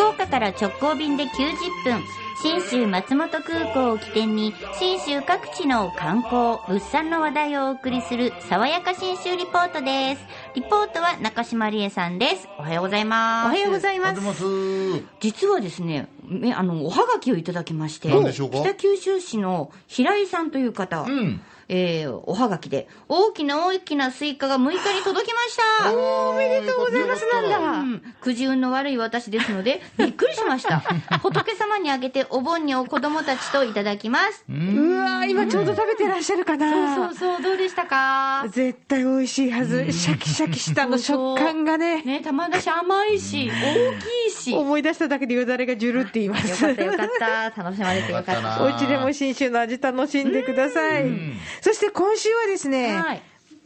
福岡から直行便で90分、信州松本空港を起点に、信州各地の観光、物産の話題をお送りする、爽やか信州リポートです。リポートは中島理恵さんです。おはようございます。おはようございます。ます。実はですね、めあの、おはがきをいただきまして、何でしょうか？北九州市の平井さんという方、うん。えーおはがきで、大きな大きなスイカが6日に届きました。おめでとうございますなんだ。うん、くじ運の悪い私ですので、びっくりしました。仏様にあげてお盆にお子供たちといただきます。うわー今ちょうど食べてらっしゃるかな。そうそうそう、どうでしたか？絶対美味しいはず。シャキシャキしたあの食感がね。ね、玉出し甘いし、大きいし。よ思い出しただけでよだれがジュルって言います。かったよかった。楽しまれてよかったた。お家でも新酒の味楽しんでください。そして今週はですね、はい。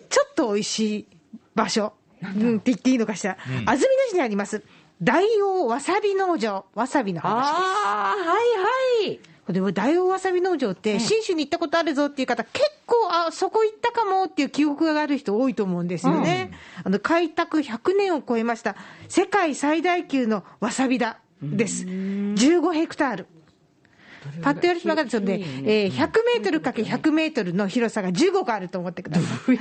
ちょっと美味しい場所、うん、って言っていいのかしら。安曇野市にあります、大王わさび農場、わさびの話です。ああ、はいはい。でも大王わさび農場って、信州に行ったことあるぞっていう方、結構、あそこ行ったかもっていう記憶がある人多いと思うんですよね。あの開拓100年を超えました、世界最大級のわさび田です。15ヘクタール。パッとやると分かるんですよね、えー100メートルかけ100メートルの広さが15個あると思ってください。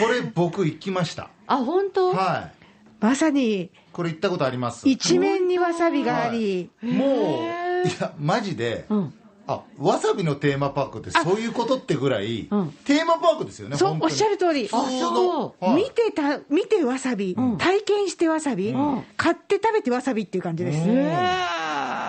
これ僕行きました。あ、本当はい。まさにこれ行ったことあります。一面にわさびがあり、もう、いや、マジで、あ、わさびのテーマパークってそういうことってぐらい、テーマパークですよね、そうおっしゃる通り。普通のあはい見てた、見てわさび、体験してわさび、買って食べてわさびっていう感じです。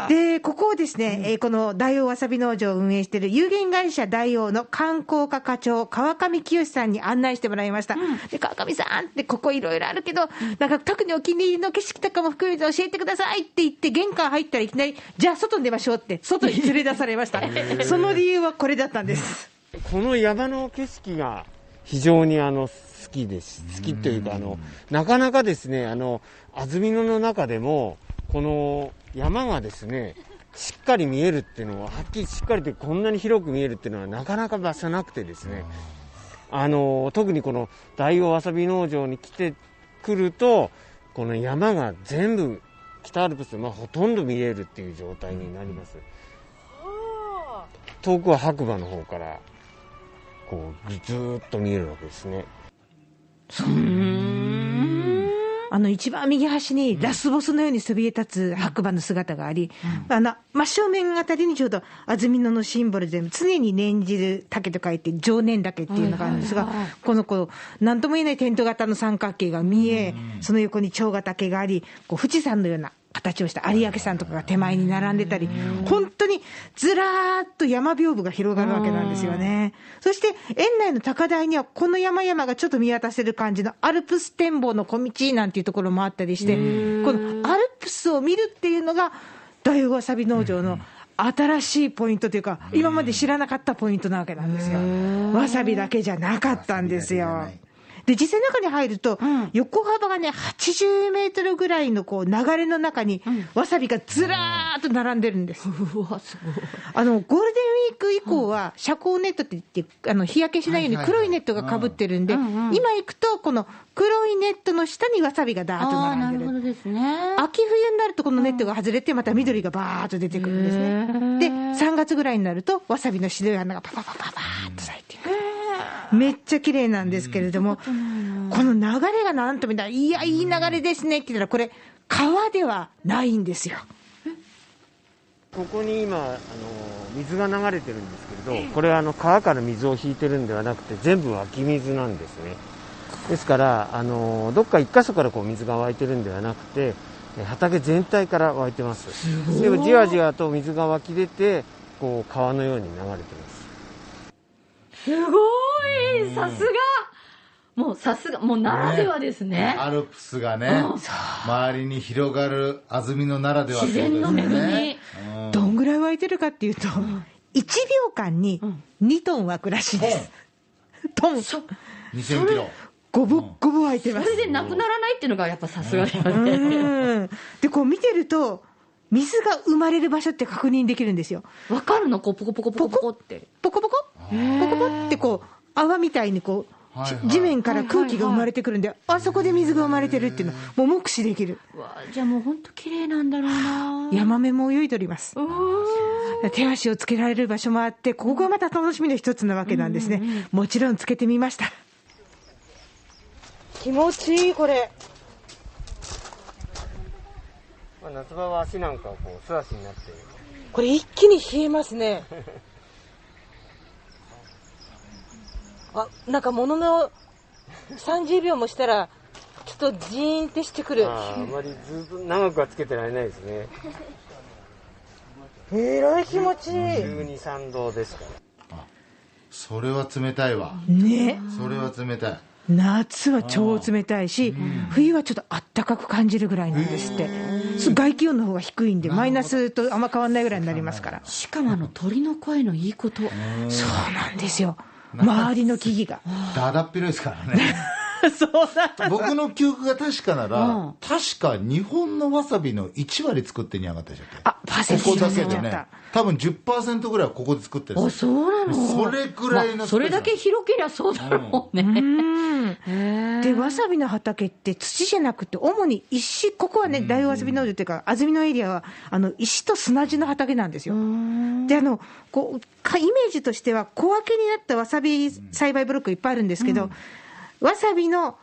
で、ここをですね、えーこの大王わさび農場を運営している有限会社大王の観光課課長、川上清さんに案内してもらいました。で、川上さんって、ここいろいろあるけど、なんか特にお気に入りの景色とかも含めて教えてくださいって言って、玄関入ったらいきなり、じゃあ外に出ましょうって、外に連れ出されました。その理由はこれだったんです。この山の景色が非常にあの好きです。好きというか、あの、なかなかですね、あの、安曇野の中でも、この山がですね、しっかり見えるっていうのは、はっきりしっかりとこんなに広く見えるっていうのはなかなか場所なくてですね、あの、特にこの大王わさび農場に来てくると、この山が全部北アルプス、まあ、ほとんど見えるっていう状態になります。遠くは白馬の方からこうずーっと見えるわけですね。あの一番右端にラスボスのようにそびえ立つ白馬の姿があり、あの真正面あたりにちょうど安曇野のシンボルで、常に念じる竹と書いて、常念竹っていうのがあるんですが、このこう、なんとも言えないテント型の三角形が見え、その横に蝶ヶ岳があり、こう富士山のような形をした有明山とかが手前に並んでたり、本当にずらーっと山屏風が広がるわけなんですよね。そして、園内の高台には、この山々がちょっと見渡せる感じのアルプス展望の小道なんていうところもあったりして、このアルプスを見るっていうのが、大王わさび農場の新しいポイントというか、今まで知らなかったポイントなわけなんですよ。わさびだけじゃなかったんですよ。で、実際中に入ると、横幅がね、80メートルぐらいのこう流れの中に、わさびがずらーっと並んでるんです。うわ、すごい。あの、ゴールデンウィーク以降は、遮光ネットって言って、あの、日焼けしないように黒いネットがかぶってるんで、今行くと、この黒いネットの下にわさびがダーッと並んでる。るほどですね。秋冬になるとこのネットが外れて、また緑がバーッと出てくるんですね。で、3月ぐらいになると、わさびの白い花がパパパパパーッと咲いて。めっちゃ綺麗なんですけれども、この流れがなんとみたいな、いや、いい流れですねって言ったら、これ、川ではないんですよ。ここに今あの水が流れてるんですけれど、これはあの川から水を引いてるんではなくて全部湧き水なんですね。ですからあのどっか一箇所からこう水が湧いてるんではなくて、え畑全体から湧いてます。でもじわじわと水が湧き出て、こう川のように流れてます。すごいさすがもうさすが、もうならではですね。アルプスがね、周りに広がる安曇野ならではって自然の恵みね。。うんどんぐらい湧いてるかっていうと、1秒間に2トン湧くらしいです。トン。2000キロ。ごぼっごぼ湧いてます。それでなくならないっていうのがやっぱさすがだようね。ん。で、こう見てると、水が生まれる場所って確認できるんですよ。わかるの？こうポコポコポコポコって。ポコポコポコポコってこう、泡みたいにこう、はいはい地面から空気が生まれてくるんで、あそこで水が生まれてるっていうの、もう目視できる。うわじゃあもう本当綺麗なんだろうなヤマメも泳いでおります。手足をつけられる場所もあって、ここがまた楽しみの一つなわけなんですね。もちろんつけてみました。気持ちいい、これ。まあ、夏場は足なんかはこう素足になってこれ一気に冷えますね。あ、なんかものの30秒もしたら、ちょっとジーンってしてくる。あーあまりずっと長くはつけてられないですね えらい気持ちいい。12、3度ですからそれは冷たいわね。それは冷たい夏は超冷たいし、冬はちょっとあったかく感じるぐらいなんですって。外気温の方が低いんで、マイナスとあんま変わんないぐらいになりますから。しかもあの鳥の声のいいことそうなんですよ。周りの木々が。だだっ広いですからね 僕の記憶が確かなら、うん。確か日本のわさびの1割作ってに上がったでしたっけ？あ、パーセンテーここだけでね。た。多分10%ぐらいはここで作ってるんあですよ。そうなの。それぐらいのまあそれだけ広けりゃそうだろうね、うん。で、わさびの畑って土じゃなくて、主に石、ここはね、大わさび農場っていうか、安曇野エリアは、あの、石と砂地の畑なんですよ。で、あの、こう、かイメージとしては、小分けになったわさび栽培ブロックいっぱいあるんですけど、わさびの、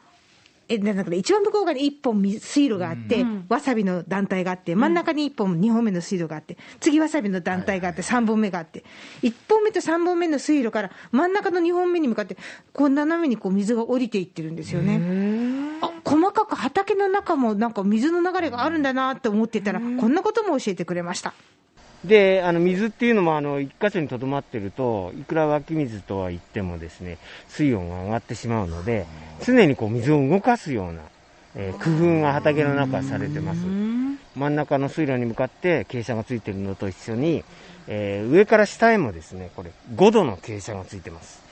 え、なんだかね、一番向こう側に一本水水路があって、わさびの団体があって、真ん中に一本、二本目の水路があって、次わさびの団体があって、三本目があって、一本目と三本目の水路から真ん中の二本目に向かって、こう斜めにこう水が降りていってるんですよね。あ、細かく畑の中もなんか水の流れがあるんだなって思ってたら、こんなことも教えてくれました。であの水っていうのもあの一箇所にとどまってるといくら湧き水とは言ってもですね水温が上がってしまうので常にこう水を動かすような、えー工夫が畑の中はされてます。真ん中の水路に向かって傾斜がついてるのと一緒に、えー上から下へもですねこれ5度の傾斜がついてます、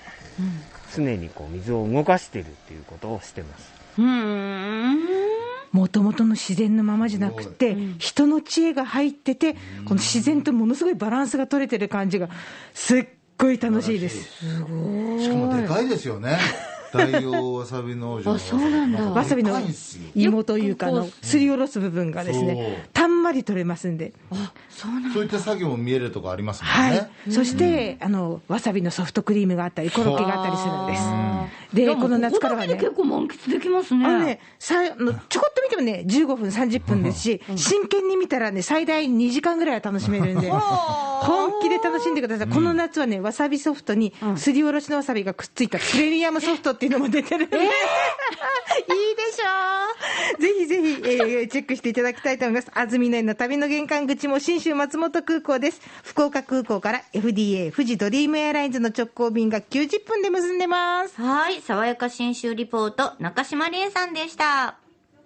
常にこう水を動かしてるっていうことをしてますもともとの自然のままじゃなくて、人の知恵が入ってて、この自然とものすごいバランスが取れてる感じが、すっごい楽しいです。しかもでかいですよね。大洋わさび農場。あそうなんだ。わさびの芋というかあのすりおろす部分がですね、たんまり取れますんで。あそうなんだ。そういった作業も見えるとこありますもんはね、い。そして、あの、わさびのソフトクリームがあったり、コロッケがあったりするんです。でで、この夏からはね。結構満喫できますね。あのね、さあのちょこっと見てもね、15分、30分ですし、真剣に見たらね、最大2時間ぐらいは楽しめるんで、本気で楽しんでください。この夏はね、わさびソフトに、すりおろしのわさびがくっついたプレミアムソフトっていうのも出てるんで、いいでしょう。ぜひぜひ、えーチェックしていただきたいと思います。安曇野への旅の玄関口も新州松本空港です。福岡空港から FDA 富士ドリームエアラインズの直行便が90分で結んでます。はい爽やか新州リポート中島理恵さんでした